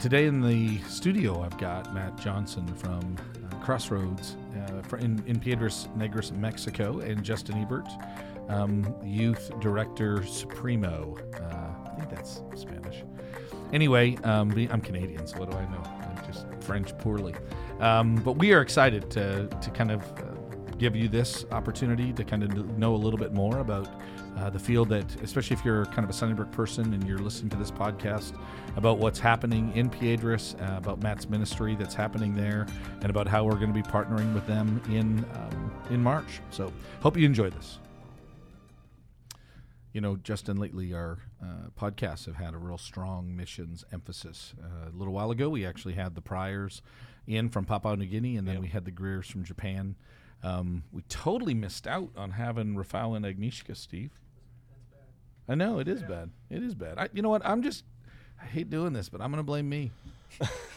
today in the studio, I've got Matt Johnson from uh, Crossroads uh, in, in Piedras Negras, Mexico, and Justin Ebert, um, Youth Director Supremo. Uh, I think that's Spanish. Anyway, um, I'm Canadian, so what do I know? I'm just French poorly. Um, but we are excited to, to kind of uh, give you this opportunity to kind of know a little bit more about uh, the field that, especially if you're kind of a Sunnybrook person and you're listening to this podcast, about what's happening in Piedras, uh, about Matt's ministry that's happening there, and about how we're going to be partnering with them in um, in March. So, hope you enjoy this. You know, Justin, lately our uh, podcasts have had a real strong missions emphasis. Uh, a little while ago, we actually had the Priors in from Papua New Guinea, and then we had the Greers from Japan. Um, we totally missed out on having Rafal and Agnieszka, Steve. I know it is bad. It is bad. I, you know what? I'm just. I hate doing this, but I'm going to blame me.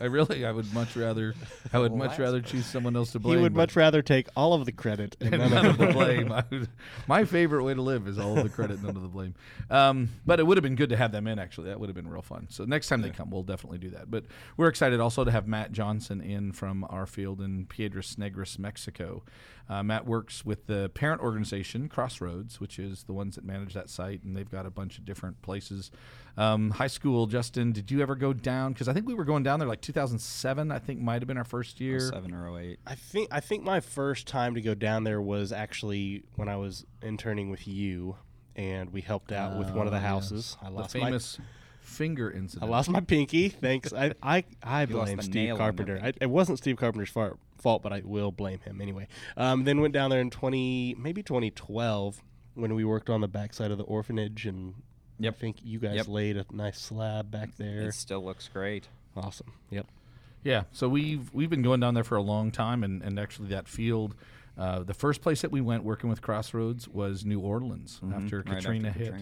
I really. I would much rather. I would much rather choose someone else to blame. He would much rather take all of the credit and and none none of of the blame. I would, my favorite way to live is all of the credit, none of the blame. Um, but it would have been good to have them in. Actually, that would have been real fun. So next time they come, we'll definitely do that. But we're excited also to have Matt Johnson in from our field in Piedras Negras, Mexico. Uh, Matt works with the parent organization Crossroads, which is the ones that manage that site, and they've got a bunch of different places. Um, high school, Justin, did you ever go down? Because I think we were going down there like 2007. I think might have been our first year. Seven or oh eight. I think I think my first time to go down there was actually when I was interning with you, and we helped out with one of the Oh, yes. houses. I The lost famous finger my I lost my pinky. Thanks. I I, I blame Steve nail on the Carpenter. I, it wasn't Steve Carpenter's fault, fault, but I will blame him anyway. Um, then went down there in twenty maybe twenty twelve when we worked on the backside of the orphanage and. Yep. I think you guys Yep. laid a nice slab back there. It still looks great. awesome. Yep. Yeah, so we've we've been going down there for a long time, and, and actually that field, uh, the first place that we went working with Crossroads was New Orleans after Right after Katrina hit,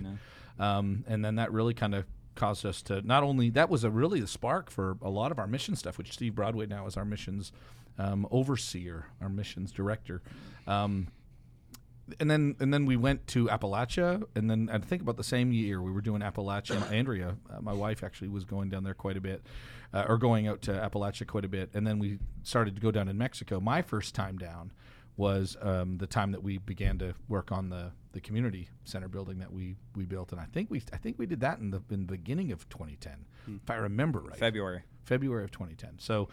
Um, and then that really kind of caused us to not only that was a really a spark for a lot of our mission stuff, which Steve Broadway now is our missions um, overseer, our missions director. Um, and then and then we went to Appalachia, and then I think about the same year we were doing Appalachia. Andrea, uh, my wife, actually was going down there quite a bit, uh, or going out to Appalachia quite a bit, and then we started to go down in Mexico. My first time down was um, the time that we began to work on the the community center building that we we built, and I think we I think we did that in the in the beginning of 2010, if I remember right. February. February of 2010. So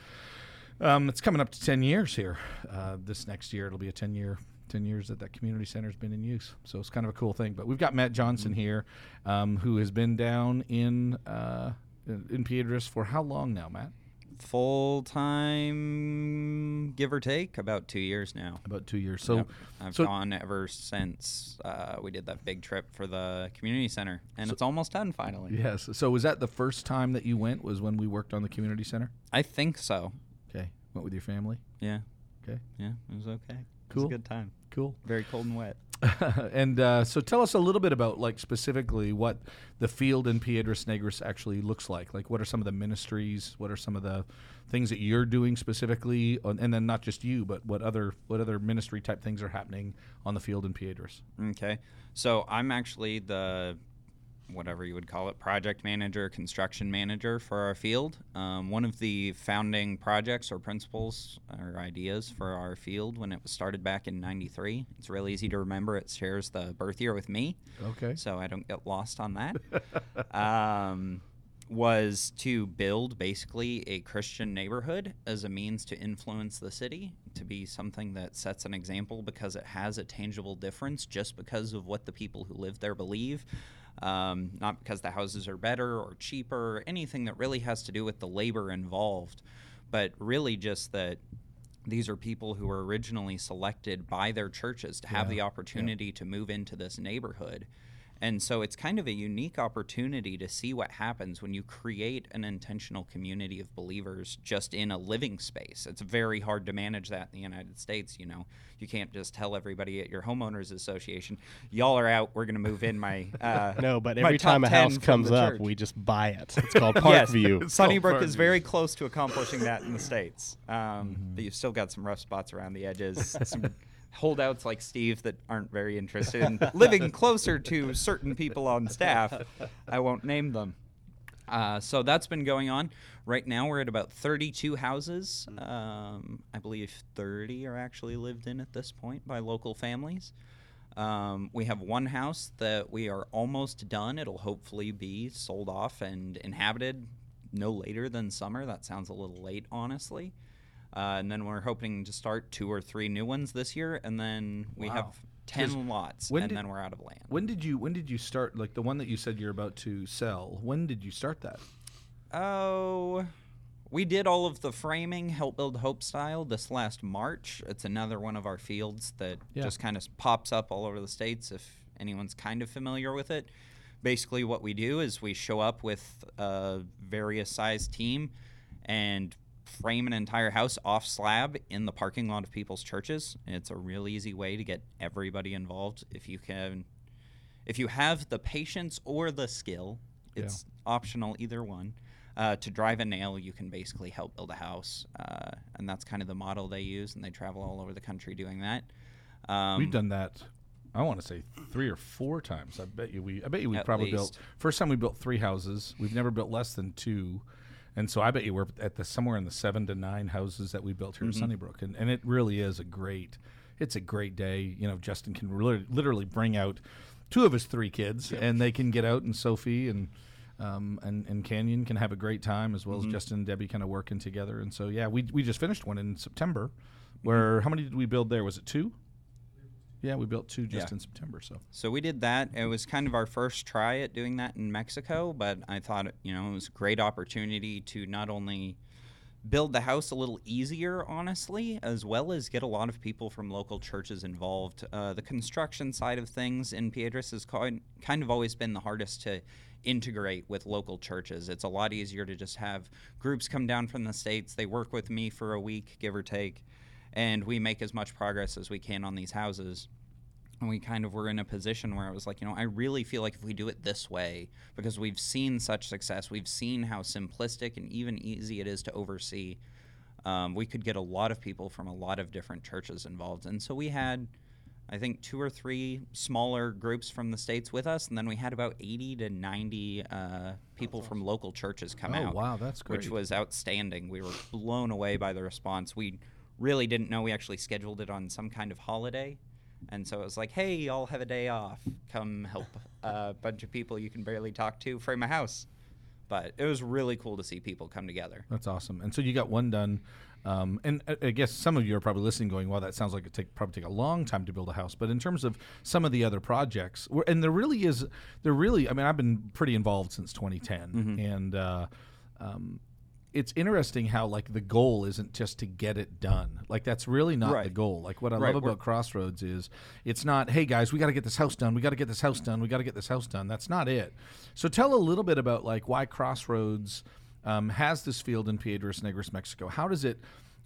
um, it's coming up to 10 years here. Uh, this next year, it'll be a 10 year. 10 years that that community center has been in use. So it's kind of a cool thing. But we've got Matt Johnson here, um, who has been down in, uh, in in Piedras for how long now, Matt? Full time, give or take, about two years now. About two years. So, Yep. I've so gone ever since uh, we did that big trip for the community center, and it's almost done finally. yes. So was that the first time that you went? Was when we worked on the community center? I think so. Okay. Went with your family. Yeah, Okay. yeah, it was okay. It Cool. was a good time. Cool. Very cold and wet. and uh, so tell us a little bit about like specifically what the field in Piedras Negras actually looks like. Like what are some of the ministries? What are some of the things that you're doing specifically? On, and then not just you, but what other what other ministry type things are happening on the field in Piedras? Okay. So I'm actually the whatever you would call it project manager, construction manager for our field. Um, one of the founding projects or principles or ideas for our field when it was started back in 93. It's real easy to remember. It shares the birth year with me. Okay. So I don't get lost on that. um, was to build basically a Christian neighborhood as a means to influence the city, to be something that sets an example because it has a tangible difference just because of what the people who live there believe. Um, not because the houses are better or cheaper, or anything that really has to do with the labor involved, but really just that these are people who were originally selected by their churches to have Yeah, the opportunity to move into this neighborhood. And so it's kind of a unique opportunity to see what happens when you create an intentional community of believers just in a living space. It's very hard to manage that in the United States. You know, you can't just tell everybody at your homeowners association, "Y'all are out. We're going to move in my." Uh, No, but every time a house comes up, church." we just buy it. It's called Yes. Parkview. Sunnybrook is very close to accomplishing that in the states, um, but you've still got some rough spots around the edges. Some holdouts like Steve that aren't very interested in living closer to certain people on staff. I won't name them. Uh, so that's been going on. Right now, we're at about 32 houses. Um, I believe 30 are actually lived in at this point by local families. Um, we have one house that we are almost done. It'll hopefully be sold off and inhabited no later than summer. That sounds a little late, honestly. Uh, and then we're hoping to start two or three new ones this year, and then we Wow. have ten lots, when and did- then we're out of land. When did you when did you start like the one that you said you're about to sell? When did you start that? Oh, we did all of the framing, Help Build Hope style, this last March. It's another one of our fields that Yeah. just kind of pops up all over the states if anyone's kind of familiar with it. Basically, what we do is we show up with a various size team and frame an entire house off slab in the parking lot of people's churches. It's a real easy way to get everybody involved if you can if you have the patience or the skill, Yeah. it's optional either one. Uh, to drive a nail, you can basically help build a house, uh, and that's kind of the model they use, and they travel all over the country doing that. Um, We've done that. I want to say three or four times. I bet you we. I bet you we probably least. built. First time we built three houses. We've never built less than two, and so I bet you we're at the somewhere in the seven to nine houses that we built here Mm-hmm. in Sunnybrook, and and it really is a great. It's a great day. You know, Justin can really, literally bring out two of his three kids, and they can get out, and Sophie and. Um, and, and Canyon can have a great time as Mm-hmm. well as Justin and Debbie kind of working together. And so, yeah, we, we just finished one in September Mm-hmm. where, how many did we build there? Was it two? Yeah, we built two just Yeah. in September. So So we did that. It was kind of our first try at doing that in Mexico, but I thought you know it was a great opportunity to not only build the house a little easier, honestly, as well as get a lot of people from local churches involved. Uh, the construction side of things in Piedras has kind kind of always been the hardest to integrate with local churches. It's a lot easier to just have groups come down from the states. They work with me for a week, give or take, and we make as much progress as we can on these houses and we kind of were in a position where it was like, you know, I really feel like if we do it this way, because we've seen such success, we've seen how simplistic and even easy it is to oversee, um, we could get a lot of people from a lot of different churches involved. And so we had, I think, two or three smaller groups from the States with us, and then we had about 80 to 90 uh, people from local churches come Oh, out. wow, that's great. Which was outstanding. We were blown away by the response. We really didn't know we actually scheduled it on some kind of holiday. And so it was like, hey, I'll have a day off. Come help a bunch of people you can barely talk to frame a house. But it was really cool to see people come together. that's awesome. And so you got one done. Um, and I, guess some of you are probably listening, going, "Well, that sounds like it take probably take a long time to build a house." But in terms of some of the other projects, and there really is, there really, I mean, I've been pretty involved since 2010, Mm-hmm. and uh, um, it's interesting how like the goal isn't just to get it done. Like that's really not the goal. Like what I Right, love we're- about Crossroads is it's not, hey guys, we got to get this house done. We got to get this house done. We got to get this house done. That's not it. So tell a little bit about like why Crossroads um, has this field in Piedras Negras, Mexico. How does it?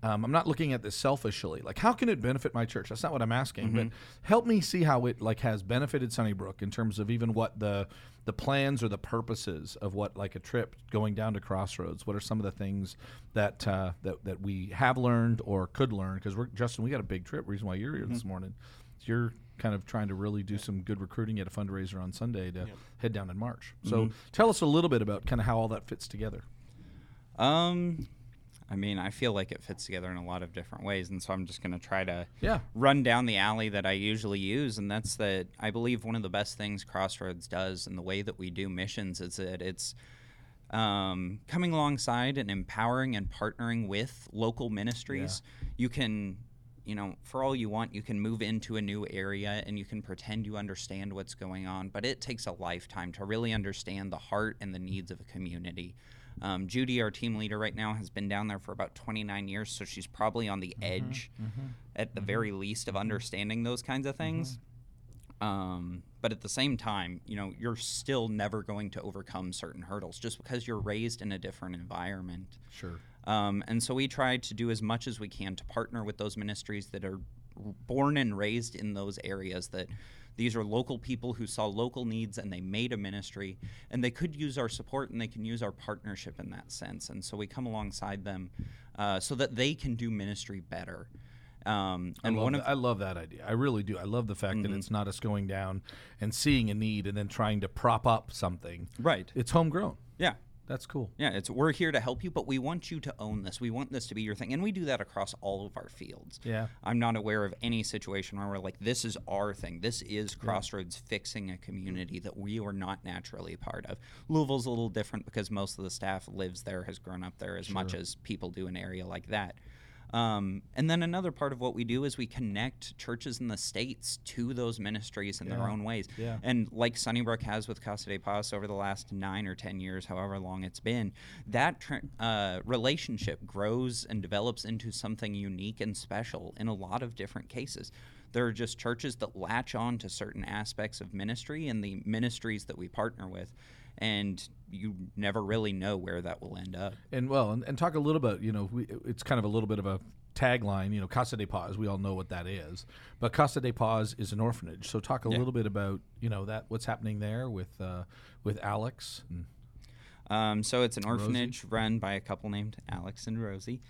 Um, I'm not looking at this selfishly. Like, how can it benefit my church? That's not what I'm asking. But help me see how it like has benefited Sunnybrook in terms of even what the the plans or the purposes of what like a trip going down to Crossroads. What are some of the things that uh, that that we have learned or could learn? Because we're Justin, we got a big trip. Reason why you're here this morning, you're kind of trying to really do some good recruiting at a fundraiser on Sunday to head down in March. So tell us a little bit about kind of how all that fits together. Um, I mean, I feel like it fits together in a lot of different ways, and so I'm just going to try to Yeah. run down the alley that I usually use, and that's that I believe one of the best things Crossroads does and the way that we do missions is that it's um, coming alongside and empowering and partnering with local ministries. You can, you know, for all you want, you can move into a new area and you can pretend you understand what's going on, but it takes a lifetime to really understand the heart and the needs of a community. Um, Judy, our team leader right now, has been down there for about 29 years, so she's probably on the edge, at the very least, of understanding those kinds of things. Um, but at the same time, you know, you're still never going to overcome certain hurdles just because you're raised in a different environment. Sure. Um, and so we try to do as much as we can to partner with those ministries that are born and raised in those areas that these are local people who saw local needs and they made a ministry and they could use our support and they can use our partnership in that sense and so we come alongside them uh, so that they can do ministry better um, and love one that. of I love that idea. I really do. I love the fact that it's not us going down and seeing a need and then trying to prop up something. right It's homegrown. yeah That's cool. Yeah, it's we're here to help you, but we want you to own this. We want this to be your thing, and we do that across all of our fields. Yeah. I'm not aware of any situation where we're like, this is our thing. This is Crossroads fixing a community that we are not naturally part of. Louisville's a little different because most of the staff lives there, has grown up there as much as people do in an area like that. Um, and then another part of what we do is we connect churches in the states to those ministries in their own ways. Yeah. And like Sunnybrook has with Casa de Paz over the last nine or ten years, however long it's been, that tr- uh, relationship grows and develops into something unique and special in a lot of different cases. There are just churches that latch on to certain aspects of ministry and the ministries that we partner with, and you never really know where that will end up. And well, and, and talk a little bit. You know, we, it's kind of a little bit of a tagline. You know, Casa de Paz. We all know what that is, but Casa de Paz is an orphanage. So talk a Yeah. little bit about you know that what's happening there with uh, with Alex. Um, so it's an Rosie? orphanage run by a couple named Alex and Rosie.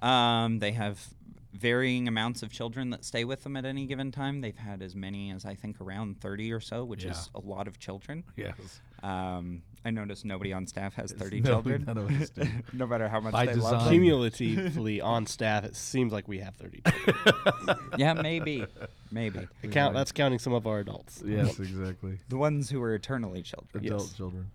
Um, they have varying amounts of children that stay with them at any given time. They've had as many as I think around 30 or so, which is a lot of children. yes, Um, I noticed nobody on staff has 30 No, children. none of us do. no matter how much By they love them. Cumulatively on staff, it seems like we have 30. Yeah, maybe. Maybe. Count, that's counting some of our adults. yes, exactly. The ones who are eternally children. Adult Yes. children.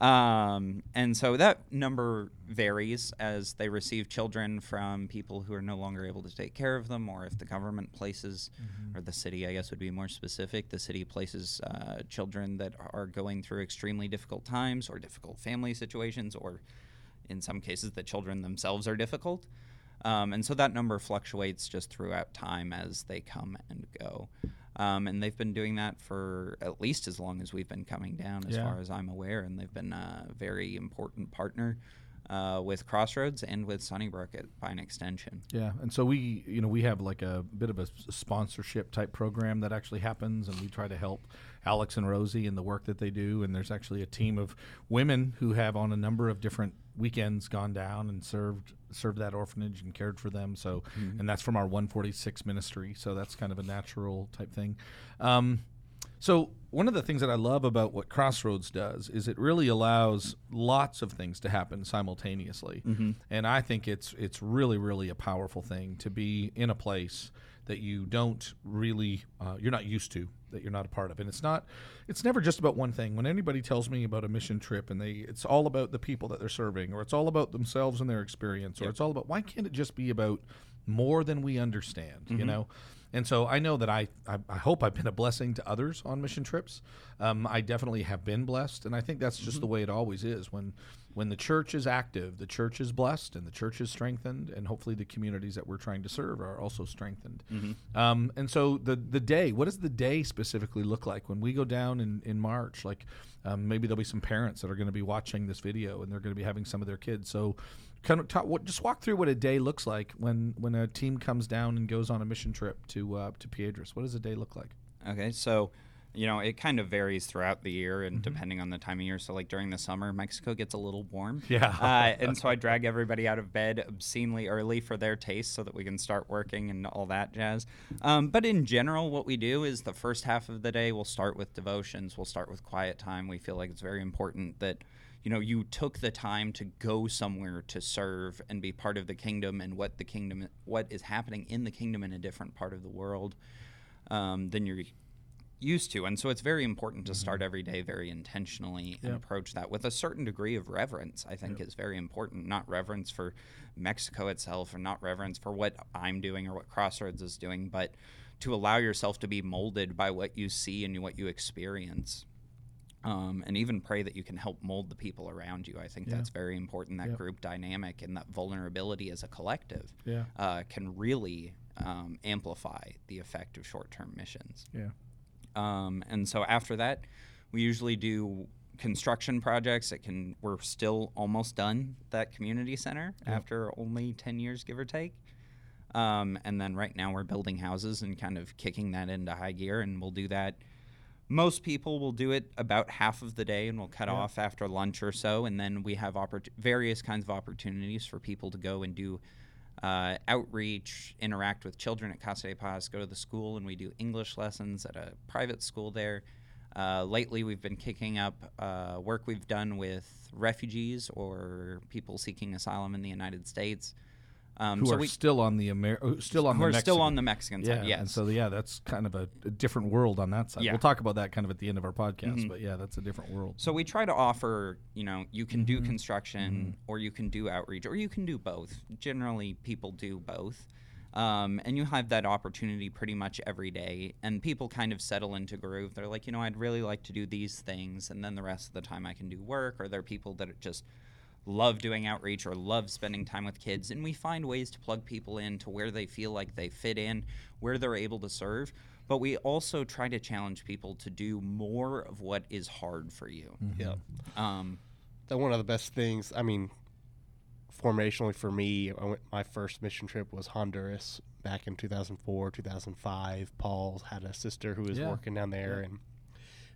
Um, and so that number varies as they receive children from people who are no longer able to take care of them, or if the government places, or the city, I guess would be more specific, the city places uh, children that are going through extremely difficult times or difficult family situations, or in some cases, the children themselves are difficult. Um, and so that number fluctuates just throughout time as they come and go. Um, and they've been doing that for at least as long as we've been coming down, as Yeah. far as I'm aware. And they've been a very important partner uh, with Crossroads and with Sunnybrook at, by an extension. Yeah, and so we, you know, we have like a bit of a sponsorship type program that actually happens, and we try to help Alex and Rosie in the work that they do. And there's actually a team of women who have on a number of different weekends gone down and served served that orphanage and cared for them. So, and that's from our 146 ministry. So that's kind of a natural type thing. Um, so one of the things that I love about what Crossroads does is it really allows lots of things to happen simultaneously, and I think it's it's really really a powerful thing to be in a place that you don't really uh, you're not used to that you're not a part of. And it's not it's never just about one thing. When anybody tells me about a mission trip and they it's all about the people that they're serving or it's all about themselves and their experience or it's all about why can't it just be about more than we understand you mm-hmm. know and so I know that I, I, I hope I've been a blessing to others on mission trips. Um, I definitely have been blessed, and I think that's just the way it always is. When when the church is active, the church is blessed, and the church is strengthened, and hopefully the communities that we're trying to serve are also strengthened. Um, and so the the day, what does the day specifically look like when we go down in in March? Like um, maybe there'll be some parents that are going to be watching this video, and they're going to be having some of their kids. So kind of talk, what, just walk through what a day looks like when when a team comes down and goes on a mission trip to uh, to Piedras. What does a day look like? Okay, so you know it kind of varies throughout the year and depending on the time of year. So like during the summer, Mexico gets a little warm. Yeah. uh, and so I drag everybody out of bed obscenely early for their taste so that we can start working and all that jazz. Um, but in general, what we do is the first half of the day we'll start with devotions. We'll start with quiet time. We feel like it's very important that you know you took the time to go somewhere to serve and be part of the kingdom and what the kingdom what is happening in the kingdom in a different part of the world um, than you're used to. And so it's very important to start every day very intentionally and Yep. approach that with a certain degree of reverence, I think is very important. Not reverence for Mexico itself or not reverence for what I'm doing or what Crossroads is doing, but to allow yourself to be molded by what you see and what you experience. Um, and even pray that you can help mold the people around you. I think Yeah. that's very important. That Yep. group dynamic and that vulnerability as a collective Yeah. uh, can really um, amplify the effect of short term missions. Yeah. Um, and so after that, we usually do construction projects. It can we're still almost done that community center Yep. after only ten years, give or take. Um, and then right now we're building houses and kind of kicking that into high gear, and we'll do that. Most people will do it about half of the day, and we'll cut Yeah. off after lunch or so, and then we have oppor- various kinds of opportunities for people to go and do uh, outreach, interact with children at Casa de Paz, go to the school, and we do English lessons at a private school there. Uh, lately, we've been kicking up uh, work we've done with refugees or people seeking asylum in the United States. Um, who so are we, still on the Amer- uh, still on who the are still on the Mexican yeah, side. Yes. and so yeah, that's kind of a, a different world on that side. Yeah. We'll talk about that kind of at the end of our podcast, Mhm. but yeah, that's a different world. So we try to offer, you know, you can do Mhm. construction or you can do outreach or you can do both. Generally, people do both. Um, and you have that opportunity pretty much every day. And people kind of settle into groove. They're like, you know, I'd really like to do these things. And then the rest of the time I can do work. Or there are people that just love doing outreach or love spending time with kids. And we find ways to plug people in to where they feel like they fit in, where they're able to serve. But we also try to challenge people to do more of what is hard for you. Yeah. Um, that one of the best things. I mean, formationally for me, I went, my first mission trip was Honduras back in 2004, 2005. Paul had a sister who was Yeah. working down there, Yeah. and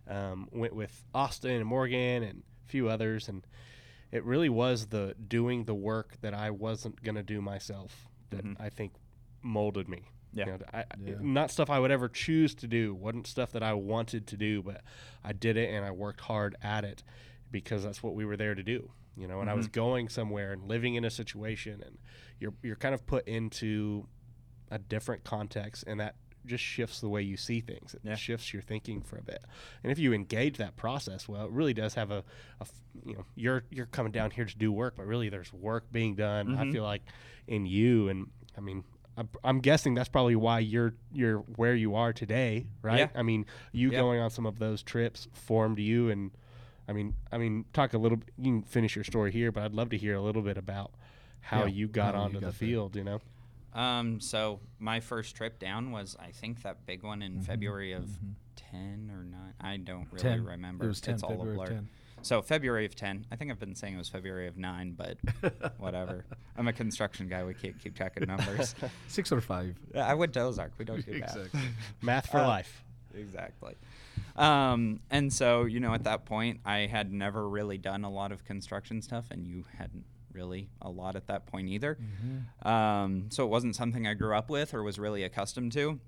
um, went with Austin and Morgan and a few others, and it really was the doing the work that I wasn't gonna do myself that Mhm. I think molded me. Yeah. You know, I, I- Yeah. not stuff I would ever choose to do. wasn't stuff that I wanted to do, but I did it and I worked hard at it because that's what we were there to do. You know, and I was going somewhere and living in a situation, and you're you're kind of put into a different context, and that just shifts the way you see things. It Yeah. shifts your thinking for a bit. And if you engage that process, well, it really does have a. you know, you're you're coming down here to do work, but really there's work being done. I Mhm. feel like in you, and I mean, I'm, I'm guessing that's probably why you're you're where you are today, right? Yeah. I mean, you Yeah. going on some of those trips formed you, and I mean, I mean, talk a little. You can finish your story here, but I'd love to hear a little bit about how you got you onto the got there. field. You know, Um, so my first trip down was, I think, that big one in February of ten or nine. I don't really 10. remember. It was 10, it's all February a of blur. 10. So February of ten. I think I've been saying it was February of nine, but whatever. I'm a construction guy. We can't keep track of numbers. Six or five. I went to Ozark. We don't do. Exactly. math for Uh, life. exactly. Um, and so, you know, at that point, I had never really done a lot of construction stuff, and you hadn't really a lot at that point either. Um, so it wasn't something I grew up with or was really accustomed to.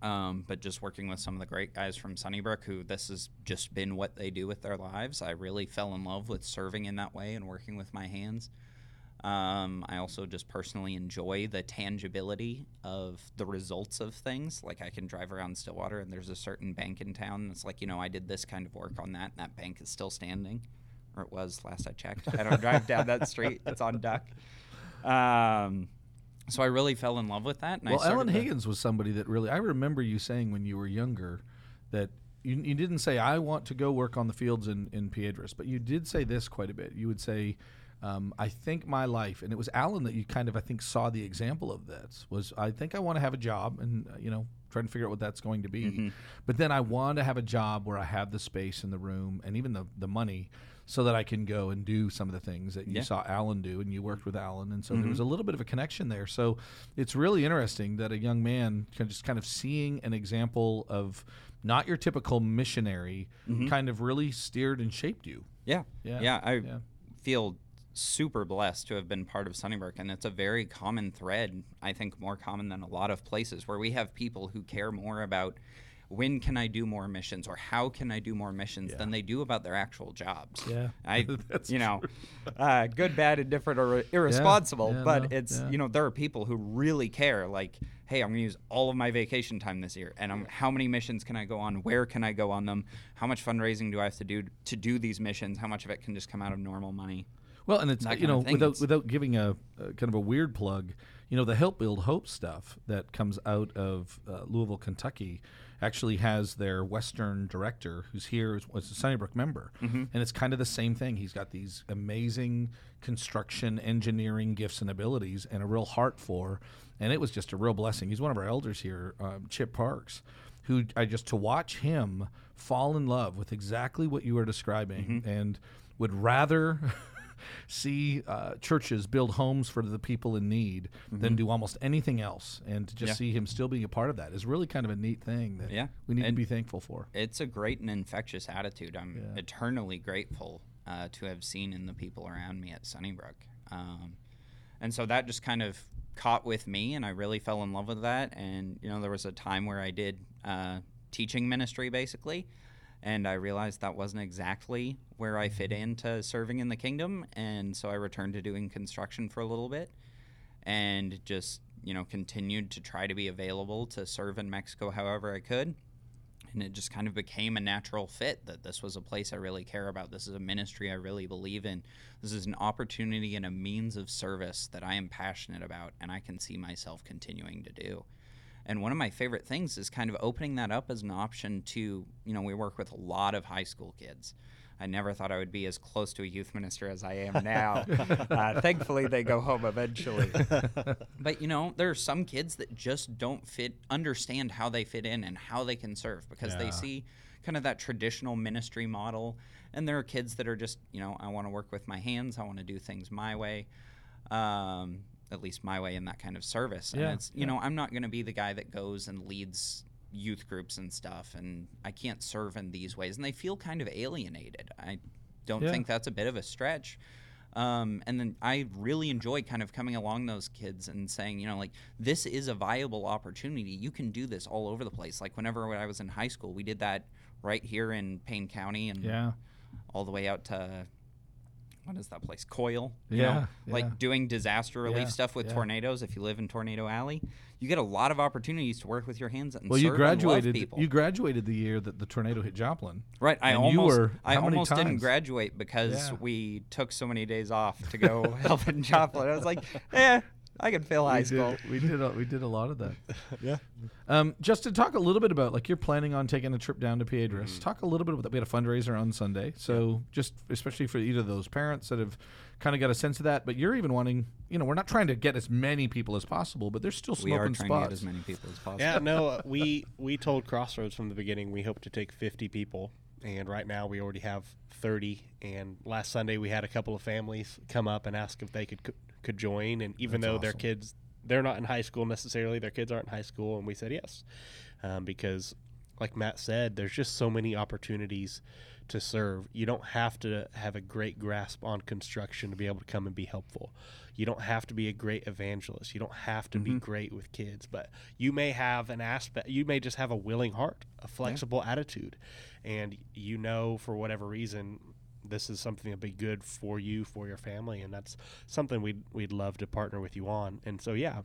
Um, but just working with some of the great guys from Sunnybrook, who this has just been what they do with their lives, I really fell in love with serving in that way and working with my hands. Um, I also just personally enjoy the tangibility of the results of things. Like I can drive around Stillwater and there's a certain bank in town that's like, you know, I did this kind of work on that and that bank is still standing. Or it was last I checked. I don't drive down that street. It's on Duck. Um, so I really fell in love with that. Well, Ellen Higgins was somebody that really. I remember you saying when you were younger that you, you didn't say I want to go work on the fields in in Piedras, but you did say this quite a bit. You would say. Um, I think my life, and it was Alan that you kind of, I think, saw the example of this. Was I think I want to have a job, and uh, you know, trying to figure out what that's going to be. Mm-hmm. But then I want to have a job where I have the space in the room and even the the money, so that I can go and do some of the things that you Yeah. Mm-hmm. saw Alan do, and you worked with Alan, and so there was a little bit of a connection there. So it's really interesting that a young man can just kind of seeing an example of not your typical missionary kind of really steered and shaped you. Yeah. Yeah, Yeah. I yeah. feel super blessed to have been part of Sunnybrook. And it's a very common thread, I think more common than a lot of places, where we have people who care more about when can I do more missions or how can I do more missions than they do about their actual jobs. Yeah, I, that's you know, uh, good, bad, indifferent, or irresponsible. yeah, but no, it's, yeah. you know, there are people who really care. Like, hey, I'm going to use all of my vacation time this year. And I'm, how many missions can I go on? Where can I go on them? How much fundraising do I have to do to do these missions? How much of it can just come out of normal money? Well, and it's that you know without It's- without giving a, a kind of a weird plug, you know the Help Build Hope stuff that comes out of uh, Louisville, Kentucky, actually has their Western director who's here is- was a Sunnybrook member, Mm-hmm. and it's kind of the same thing. He's got these amazing construction engineering gifts and abilities, and a real heart for, and it was just a real blessing. He's one of our elders here, um, Chip Parks who I just to watch him fall in love with exactly what you were describing Mm-hmm. and would rather see uh, churches build homes for the people in need than do almost anything else and to just Mm-hmm. Yeah. see him still being a part of that is really kind of a neat thing that Yeah. we need to be thankful for It's a great and infectious attitude. I'm Yeah. eternally grateful uh, to have seen in the people around me at Sunnybrook. Um, and so that just kind of caught with me, and I really fell in love with that. And, you know, there was a time where I did uh, teaching ministry basically. And I realized that wasn't exactly where I fit mm-hmm. into serving in the kingdom. And so I returned to doing construction for a little bit and just, you know, continued to try to be available to serve in Mexico however I could. And it just kind of became a natural fit that this was a place I really care about. This is a ministry I really believe in. This is an opportunity and a means of service that I am passionate about and I can see myself continuing to do. And one of my favorite things is kind of opening that up as an option to, you know, we work with a lot of high school kids. I never thought I would be as close to a youth minister as I am now. uh, thankfully, they go home eventually. but you know, there are some kids that just don't fit, understand how they fit in and how they can serve because Yeah. they see kind of that traditional ministry model. And there are kids that are just, you know, I want to work with my hands. I want to do things my way. Um, at least my way in that kind of service. And Yeah, it's, you yeah. know, I'm not going to be the guy that goes and leads youth groups and stuff and I can't serve in these ways and they feel kind of alienated. I don't Yeah. think that's a bit of a stretch. Um, and then I really enjoy kind of coming along those kids and saying, you know, like this is a viable opportunity. You can do this all over the place. Like whenever I was in high school, we did that right here in Payne County and Yeah. all the way out to what is that place? Coyle. You Yeah, know, yeah. like doing disaster relief Yeah, stuff with tornadoes. If you live in Tornado Alley, you get a lot of opportunities to work with your hands and Well, you serve and love graduated. You graduated the year that the tornado hit Joplin. Right. I almost, were- I almost didn't graduate because we took so many days off to go help in Joplin. I was like, eh, I can fail high we school. Did, we did. A, we did a lot of that. Yeah. Um, just to talk a little bit about, like, you're planning on taking a trip down to Piedras. Mm-hmm. Talk a little bit about that. We had a fundraiser on Sunday, so just especially for either of those parents that have kind of got a sense of that. But you're even wanting, you know, we're not trying to get as many people as possible, but there's still some We are trying spots. to get as many people as possible. Yeah, no, uh, we we told Crossroads from the beginning we hope to take 50 people, and right now we already have 30. And last Sunday we had a couple of families come up and ask if they could could join, and even That's though their kids they're not in high school necessarily, their kids aren't in high school, and we said yes, um, because like Matt said, there's just so many opportunities to serve. You don't have to have a great grasp on construction to be able to come and be helpful. You don't have to be a great evangelist. You don't have to be great with kids, but you may have an aspect, you may just have a willing heart, a flexible attitude, and you know for whatever reason this is something that'd be good for you, for your family, and that's something we'd we'd love to partner with you on. And so yeah,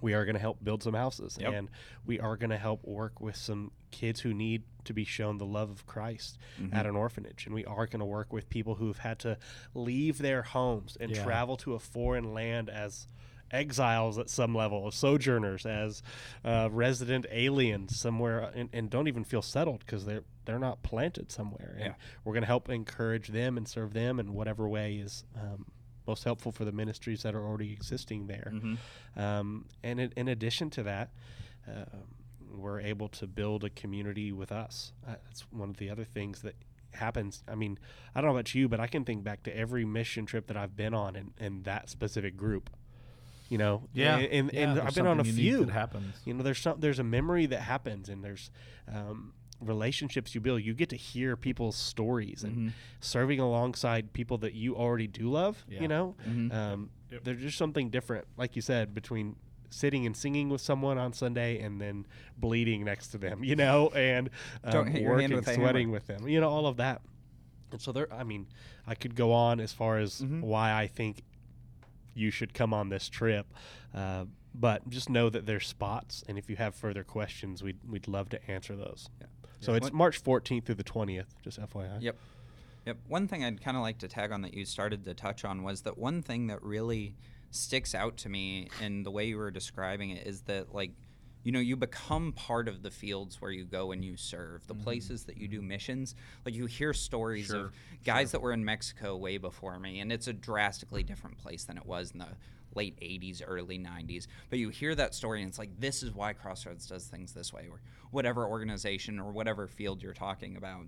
we are going to help build some houses Yep. and we are going to help work with some kids who need to be shown the love of Christ Mm-hmm. at an orphanage and we are going to work with people who've had to leave their homes and Yeah. travel to a foreign land as exiles at some level sojourners as uh, resident aliens somewhere and, and don't even feel settled because they're they're not planted somewhere and Yeah. we're going to help encourage them and serve them in whatever way is um, most helpful for the ministries that are already existing there Mhm. um, and in, in addition to that, uh, we're able to build a community with us. Uh, that's one of the other things that happens. I mean, I don't know about you, but I can think back to every mission trip that I've been on and, and that specific group. You know, Yeah, and, and, yeah, and I've been on a few that happens. You know, there's some there's a memory that happens, and there's um, relationships you build. You get to hear people's stories and serving alongside people that you already do love. Yeah. You know, Mhm. um, there's just something different, like you said, between sitting and singing with someone on Sunday and then bleeding next to them, you know, and Don't um, hit working, with sweating with them, you know, all of that. And so there, I mean, I could go on as far as Mhm. why I think you should come on this trip, uh, but just know that there's spots, and if you have further questions, we'd we'd love to answer those. Yeah. So Yeah. it's What- March 14th through the 20th, just FYI. Yep. Yep. One thing I'd kind of like to tag on that you started to touch on was that one thing that really sticks out to me in the way you were describing it is that, like, you know, you become part of the fields where you go and you serve, the mm-hmm. places that you do mm-hmm. missions. Like, you hear stories Sure, of guys that were in Mexico way before me, and it's a drastically different place than it was in the late 80s, early 90s. But you hear that story, and it's like, this is why Crossroads does things this way, or whatever organization or whatever field you're talking about.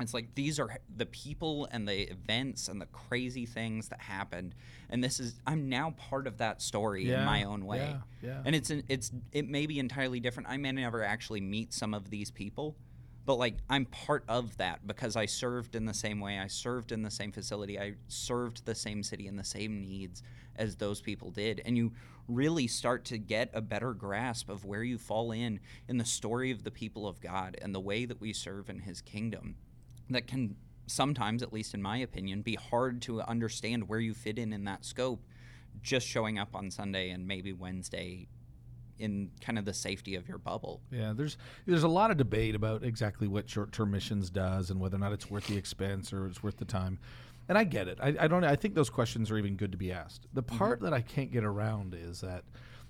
It's like these are the people and the events and the crazy things that happened, and this is I'm now part of that story Yeah, in my own way. yeah, yeah. And it's an, it's it may be entirely different. I may never actually meet some of these people, but like I'm part of that because I served in the same way, I served in the same facility, I served the same city and the same needs as those people did. And you really start to get a better grasp of where you fall in in the story of the people of God and the way that we serve in his kingdom that can sometimes at least in my opinion be hard to understand where you fit in in that scope just showing up on Sunday and maybe Wednesday in kind of the safety of your bubble. Yeah, there's there's a lot of debate about exactly what short-term missions does and whether or not it's worth the expense or it's worth the time. And I get it. I, I don't. I think those questions are even good to be asked. The Mm-hmm. part that I can't get around is that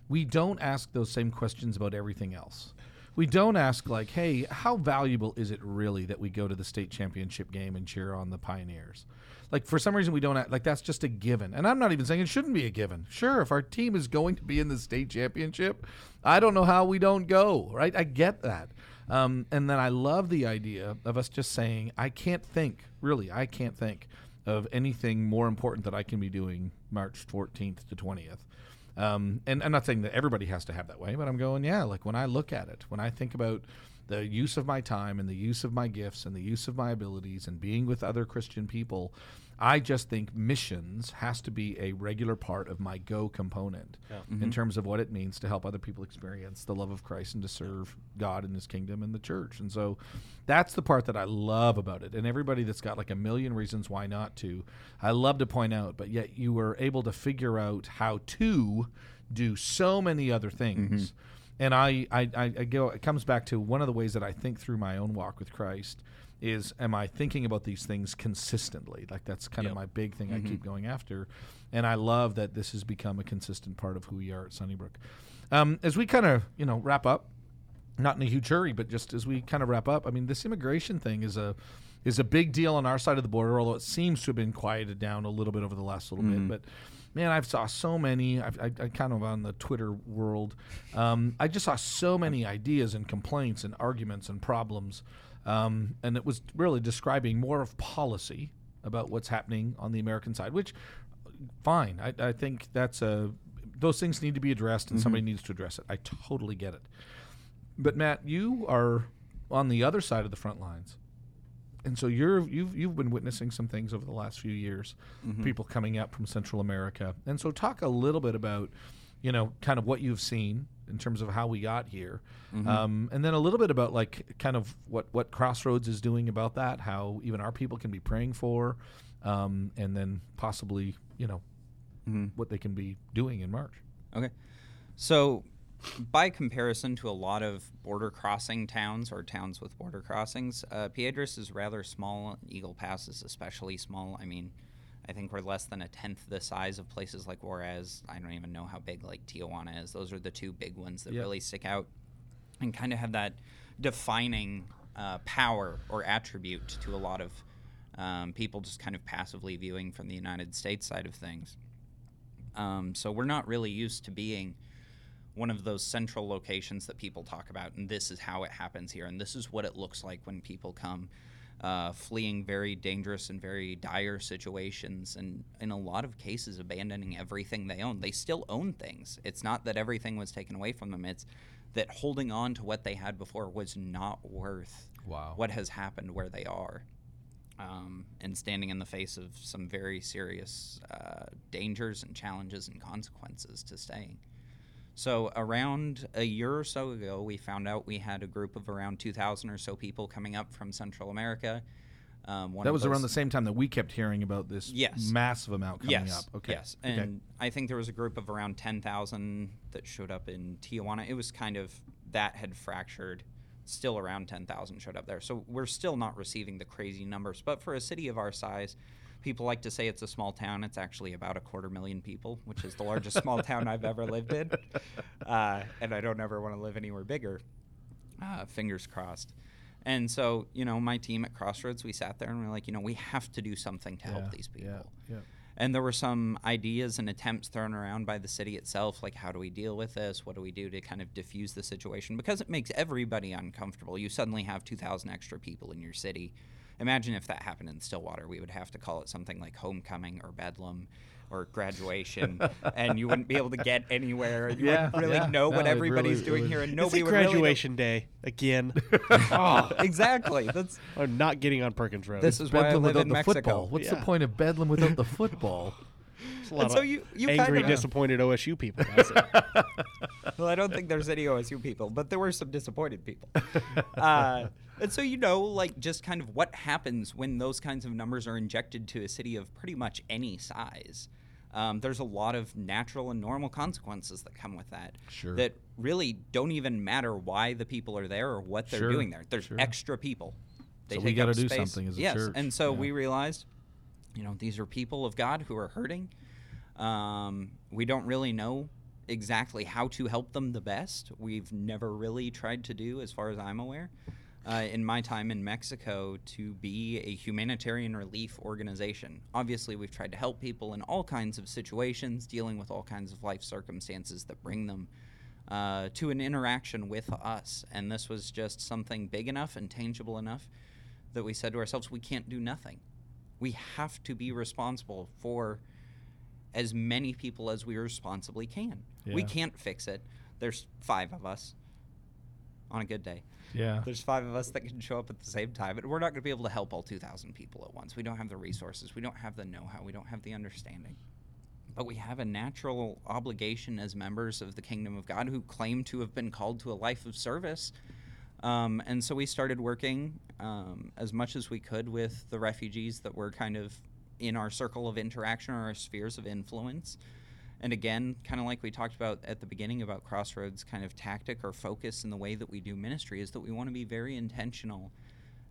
we don't ask those same questions about everything else. We don't ask like, "Hey, how valuable is it really that we go to the state championship game and cheer on the Pioneers?" Like for some reason we don't act, like that's just a given. And I'm not even saying it shouldn't be a given. Sure, if our team is going to be in the state championship, I don't know how we don't go, right? I get that. Um, and then I love the idea of us just saying, I can't think, really, I can't think of anything more important that I can be doing March 14th to 20th. Um, and I'm not saying that everybody has to have that way, but I'm going, yeah, like when I look at it, when I think about the use of my time and the use of my gifts and the use of my abilities and being with other Christian people, I just think missions has to be a regular part of my go component in mm-hmm. terms of what it means to help other people experience the love of Christ and to serve God and his kingdom and the church. And so that's the part that I love about it. And everybody that's got like a million reasons why not to, I love to point out, but yet you were able to figure out how to do so many other things. Mm-hmm. And I, I, I, I go, it comes back to one of the ways that I think through my own walk with Christ is am I thinking about these things consistently? Like that's kind of my big thing I keep going after. And I love that this has become a consistent part of who we are at Sunnybrook. Um, as we kind of, you know, wrap up, not in a huge hurry, but just as we kind of wrap up, I mean, this immigration thing is a is a big deal on our side of the border, although it seems to have been quieted down a little bit over the last little bit. But man, I've saw so many. I've, I, I kind of on the Twitter world. Um, I just saw so many ideas and complaints and arguments and problems, um, and it was really describing more of policy about what's happening on the American side, which fine. I, I think that's a those things need to be addressed, and somebody needs to address it. I totally get it. But Matt, you are on the other side of the front lines, and so you're you've you've been witnessing some things over the last few years, people coming up from Central America, and so talk a little bit about, you know, kind of what you've seen in terms of how we got here, um, and then a little bit about like kind of what what Crossroads is doing about that, how even our people can be praying for, um, and then possibly you know what they can be doing in March. Okay. So, by comparison to a lot of border crossing towns or towns with border crossings, uh, Piedras is rather small. Eagle Pass is especially small. I mean, I think we're less than a tenth the size of places like Juarez. I don't even know how big like Tijuana is. Those are the two big ones that Yep. really stick out and kind of have that defining uh, power or attribute to a lot of um, people just kind of passively viewing from the United States side of things. Um, so we're not really used to being one of those central locations that people talk about, and this is how it happens here, and this is what it looks like when people come uh, fleeing very dangerous and very dire situations, and in a lot of cases, abandoning everything they own. They still own things. It's not that everything was taken away from them, it's that holding on to what they had before was not worth Wow. what has happened where they are um, and standing in the face of some very serious uh, dangers and challenges and consequences to staying. So, around a year or so ago, we found out we had a group of around 2,000 or so people coming up from Central America. Um, one That was around the same time that we kept hearing about this Yes. massive amount coming yes, up. Okay. Yes, Okay. and I think there was a group of around ten thousand that showed up in Tijuana. It was kind of that had fractured. Still around ten thousand showed up there, so we're still not receiving the crazy numbers. But for a city of our size, people like to say it's a small town. It's actually about a quarter million people, which is the largest small town I've ever lived in, uh, and I don't ever want to live anywhere bigger. Uh, fingers crossed. And so, you know, my team at Crossroads, we sat there and we are like, you know, we have to do something to Yeah, help these people. Yeah. Yeah. And there were some ideas and attempts thrown around by the city itself, like how do we deal with this? What do we do to kind of diffuse the situation? Because it makes everybody uncomfortable. You suddenly have 2,000 extra people in your city. Imagine if that happened in Stillwater. We would have to call it something like homecoming or bedlam. or graduation, and you wouldn't be able to get anywhere. You Yeah, wouldn't really yeah. know No, what it everybody's really- doing would- here, and It's nobody a would really know- graduation day again. Oh, exactly. That's I'm not getting on Perkins Road. this is why I live without in the Mexico. football. What's the point of Bedlam without the football? A lot And so you- you angry, kinda- disappointed OSU people. That's well, I don't think there's any OSU people, but there were some disappointed people. Uh, and so you know, like just kind of what happens when those kinds of numbers are injected to a city of pretty much any size. Um, there's a lot of natural and normal consequences that come with that. Sure. That really don't even matter why the people are there or what they're Sure, doing there. There's sure. extra people. They So we gotta do space. something as a yes. church, And so yeah. we realized, you know, these are people of God who are hurting. Um, we don't really know exactly how to help them the best. We've never really tried to do, as far as I'm aware, uh, in my time in Mexico, to be a humanitarian relief organization. Obviously, we've tried to help people in all kinds of situations, dealing with all kinds of life circumstances that bring them. Uh, to an interaction with us. And this was just something big enough and tangible enough that we said to ourselves, we can't do nothing. We have to be responsible for as many people as we responsibly can. We can't fix it. There's five of us on a good day. Yeah. There's five of us that can show up at the same time, and we're not going to be able to help all 2,000 people at once. We don't have the resources. We don't have the know how. We don't have the understanding. But we have a natural obligation as members of the kingdom of God who claim to have been called to a life of service. Um, and so we started working um, as much as we could with the refugees that were kind of in our circle of interaction or our spheres of influence. And again, kind of like we talked about at the beginning about Crossroads, kind of tactic or focus in the way that we do ministry is that we want to be very intentional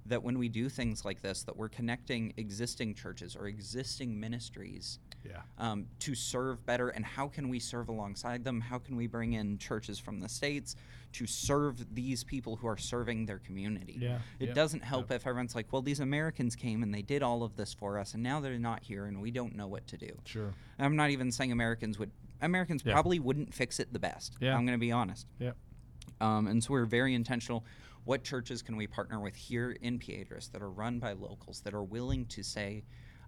that when we do things like this, that we're connecting existing churches or existing ministries Yeah. um, to serve better and how can we serve alongside them how can we bring in churches from the states to serve these people who are serving their community Yeah, it yeah, doesn't help if everyone's like well these americans came and they did all of this for us and now they're not here and we don't know what to do Sure. i'm not even saying americans would americans Yeah. probably wouldn't fix it the best Yeah. i'm going to be honest Yeah. um, and so we're very intentional. What churches can we partner with here in Piedras that are run by locals that are willing to say,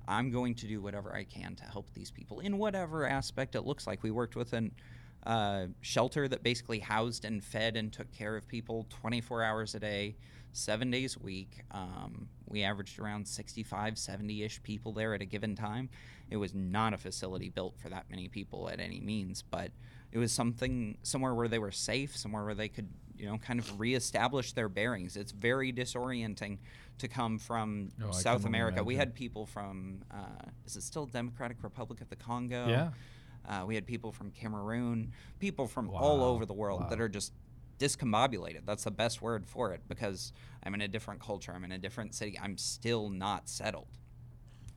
I'm going to do whatever I can to help these people in whatever aspect it looks like. We worked with an uh, shelter that basically housed and fed and took care of people 24 hours a day, seven days a week. Um, we averaged around 65, 70 ish people there at a given time. It was not a facility built for that many people at any means, but it was something somewhere where they were safe, somewhere where they could, you know, kind of reestablish their bearings. It's very disorienting to come from Oh, South America. We had people from, uh, is it still Democratic Republic of the Congo? Yeah. Uh, we had people from Cameroon, people from all over the world that are just discombobulated. That's the best word for it because I'm in a different culture. I'm in a different city. I'm still not settled.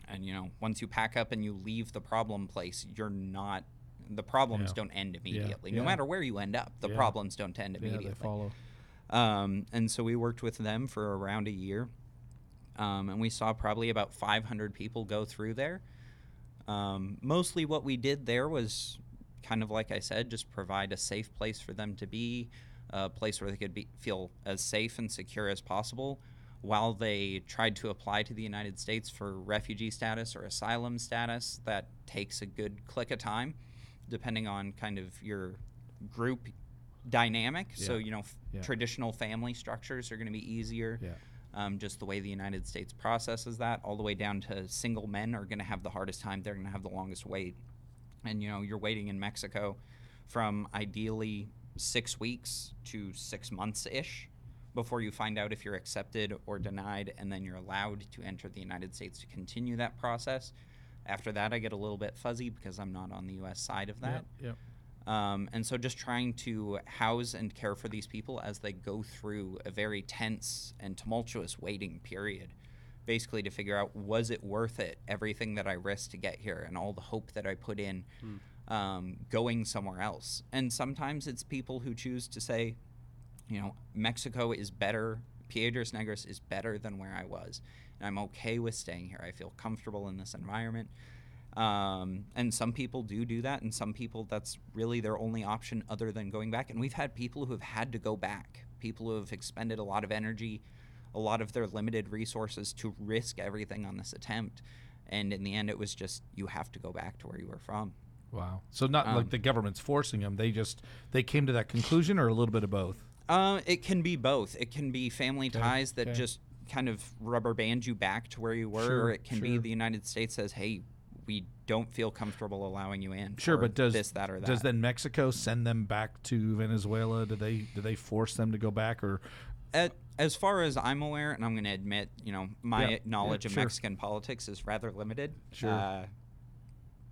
And you know, once you pack up and you leave the problem place, you're not. The problems Yeah. don't end immediately. No yeah. matter where you end up, the Yeah. problems don't end Yeah, immediately. they follow. Um, and so we worked with them for around a year. Um, and we saw probably about 500 people go through there. Um, mostly what we did there was kind of like I said, just provide a safe place for them to be, a place where they could be, feel as safe and secure as possible while they tried to apply to the United States for refugee status or asylum status. That takes a good click of time, depending on kind of your group dynamic. So, you know, f- Yeah. traditional family structures are going to be easier Yeah. um, just the way the United States processes that, all the way down to single men are going to have the hardest time. They're going to have the longest wait. And, you know, you're waiting in Mexico from ideally six weeks to six months ish before you find out if you're accepted or denied, and then you're allowed to enter the United States to continue that process. After that, I get a little bit fuzzy because I'm not on the U.S. side of that. Yep. Um, and so just trying to house and care for these people as they go through a very tense and tumultuous waiting period. Basically, to figure out was it worth it, everything that I risked to get here and all the hope that I put in um, going somewhere else. And sometimes it's people who choose to say, you know, Mexico is better, Piedras Negras is better than where I was. And I'm okay with staying here. I feel comfortable in this environment. Um, and some people do do that, and some people that's really their only option other than going back. And we've had people who have had to go back, people who have expended a lot of energy, a lot of their limited resources to risk everything on this attempt. And in the end, it was just you have to go back to where you were from. Wow. So not Um, like the government's forcing them. They just they came to that conclusion, or a little bit of both. Uh, it can be both. It can be family Okay, ties that okay. just kind of rubber band you back to where you were, Sure, or it can be the United States says, "Hey, we don't feel comfortable allowing you in." Sure, but does this, that, or that? does then Mexico send them back to Venezuela? Do they do they force them to go back, or At, as far as I'm aware, and I'm going to admit, you know, my Yeah, yeah, knowledge of sure. Mexican politics is rather limited. Sure. Uh,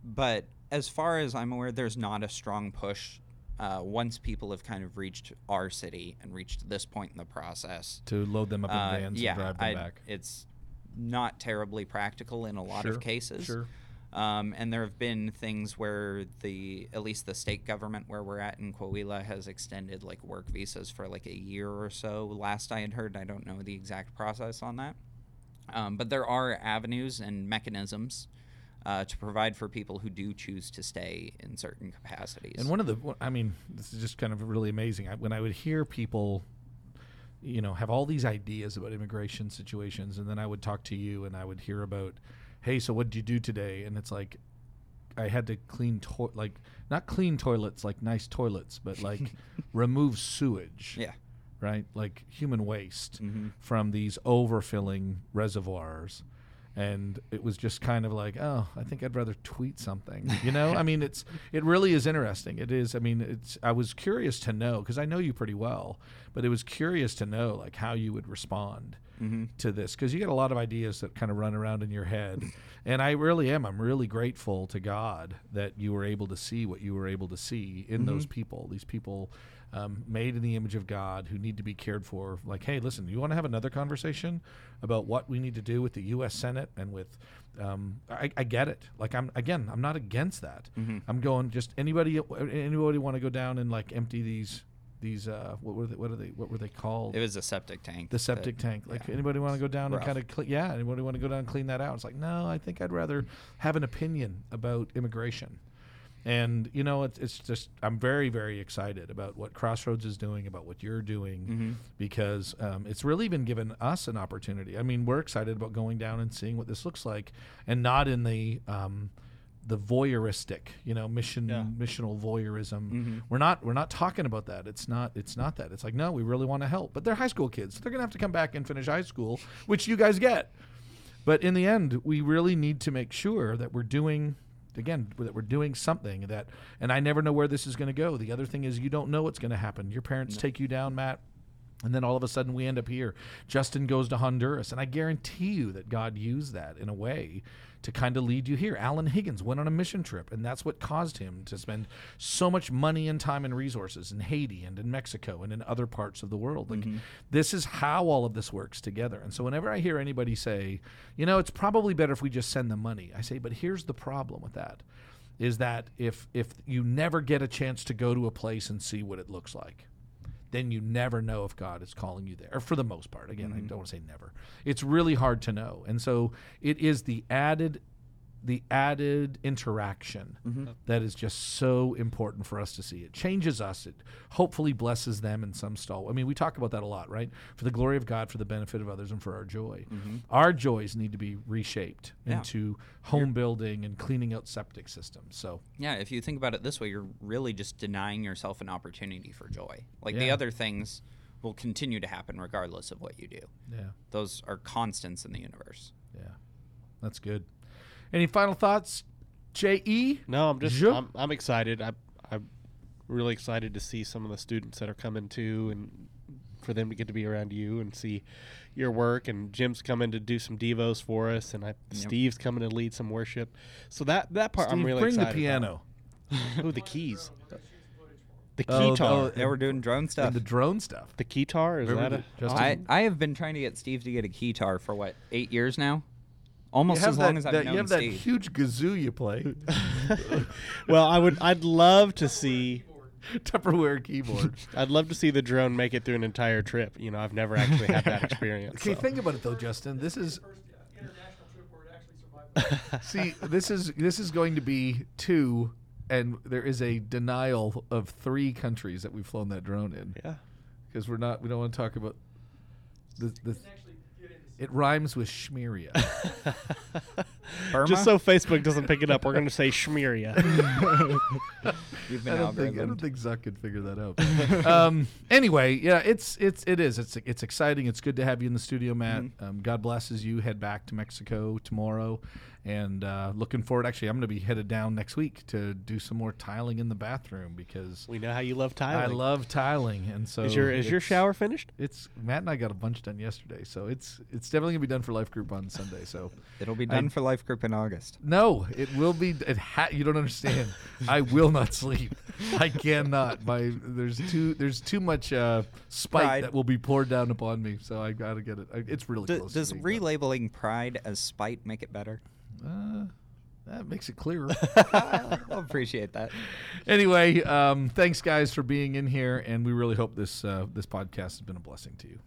but as far as I'm aware, there's not a strong push. Uh, once people have kind of reached our city and reached this point in the process, to load them up in uh, vans yeah, and drive them I- back? it's not terribly practical in a lot Sure, of cases. Sure. Um, and there have been things where the at least the state government where we're at in Coahuila has extended like work visas for like a year or so. Last I had heard, I don't know the exact process on that. Um, but there are avenues and mechanisms uh, to provide for people who do choose to stay in certain capacities. And one of the, I mean, this is just kind of really amazing. I, when I would hear people, you know, have all these ideas about immigration situations, and then I would talk to you, and I would hear about, hey, so what did you do today? And it's like, I had to clean to- like not clean toilets like nice toilets, but like remove sewage. yeah. Right, like human waste Mhm. from these overfilling reservoirs. And it was just kind of like, oh, I think I'd rather tweet something. You know, I mean, it's it really is interesting. It is. I mean, it's. I was curious to know because I know you pretty well, but it was curious to know like how you would respond Mm-hmm. to this because you get a lot of ideas that kind of run around in your head and i really am i'm really grateful to god that you were able to see what you were able to see in those people these people um, made in the image of god who need to be cared for like hey listen you want to have another conversation about what we need to do with the us senate and with um, I, I get it like i'm again i'm not against that Mm-hmm. i'm going just anybody anybody want to go down and like empty these these uh what were they what are they what were they called It was a septic tank. the that- septic tank. Like yeah. anybody want to go down Rough. and kind of cle- yeah, anybody want to go down and clean that out? It's like no, I think I'd rather have an opinion about immigration. And you know, it's, it's just I'm very very excited about what Crossroads is doing, about what you're doing, Mhm. because um, it's really been given us an opportunity. I mean, we're excited about going down and seeing what this looks like, and not in the um, the voyeuristic, you know, mission Yeah. missional voyeurism. Mhm. We're not we're not talking about that. It's not it's not that. It's like no, we really want to help. But they're high school kids. They're gonna have to come back and finish high school, which you guys get. But in the end, we really need to make sure that we're doing again that we're doing something that and I never know where this is going to go. The other thing is you don't know what's going to happen. Your parents take you down, Matt, and then all of a sudden we end up here. Justin goes to Honduras, and I guarantee you that God used that in a way to kind of lead you here. Alan Higgins went on a mission trip, and that's what caused him to spend so much money and time and resources in Haiti and in Mexico and in other parts of the world. Like mm-hmm. this is how all of this works together. And so whenever I hear anybody say, you know, it's probably better if we just send them money, I say, but here's the problem with that. Is that if if you never get a chance to go to a place and see what it looks like, then you never know if God is calling you there. For the most part, again, I mm-hmm. don't want to say never. It's really hard to know, and so it is the added, the added interaction mm-hmm. that is just so important for us to see. It changes us. It hopefully blesses them in some stall. I mean, we talk about that a lot, right? For the glory of God, for the benefit of others, and for our joy. Mm-hmm. Our joys need to be reshaped Yeah. into home building and cleaning out septic systems. So Yeah, if you think about it this way, you're really just denying yourself an opportunity for joy. Like the other things will continue to happen regardless of what you do. yeah. Those are constants in the universe. Yeah, that's good. Any final thoughts, J E? No, I'm just Je- I'm, I'm excited. I I'm really excited to see some of the students that are coming too, and for them to get to be around you and see your work. And Jim's coming to do some devos for us, and I, Steve's coming to lead some worship. So that that part I'm Steve, really bring the piano. About. Ooh, the keys. The Oh, keytar. oh, Yeah, we're doing drone And stuff. the drone stuff. the keytar is Remember that the- a Justin- I, I have been trying to get Steve to get a keytar for what eight years now, almost You have as long that, as I've that- known you have that huge kazoo you play, well, I would. I'd love to see. Tupperware keyboard. I'd love to see the drone make it through an entire trip. You know, I've never actually had that experience. Okay, so. think about it though, Justin. This is first international trip where it actually survived. see, this is this is going to be two, and there is a denial of three countries that we've flown that drone in yeah. because we're not. We don't want to talk about the the. It rhymes with Schmeria. Burma? Just so Facebook doesn't pick it up, we're going to say Shmeria. You've I don't, think, I don't think Zuck could figure that out. um, anyway, yeah, it's it's it is it's it's exciting. It's good to have you in the studio, Matt. Um, God blesses you. Head back to Mexico tomorrow, and uh, looking forward. Actually, I'm going to be headed down next week to do some more tiling in the bathroom because we know how you love tiling. I love tiling, and so Is your is your shower finished? It's Matt and I got a bunch done yesterday, so it's it's definitely gonna be done for Life Group on Sunday. So It'll be I- done for Life Group in August. no, it will be. It ha- you don't understand. I will not sleep. I cannot. My there's too there's too much uh, spite Pride. that will be poured down upon me. So I gotta get it. I, it's really D- close. does done. relabeling pride as spite make it better? Uh, that makes it clearer. I'll appreciate that. anyway, um, thanks guys for being in here, and we really hope this uh, this podcast has been a blessing to you.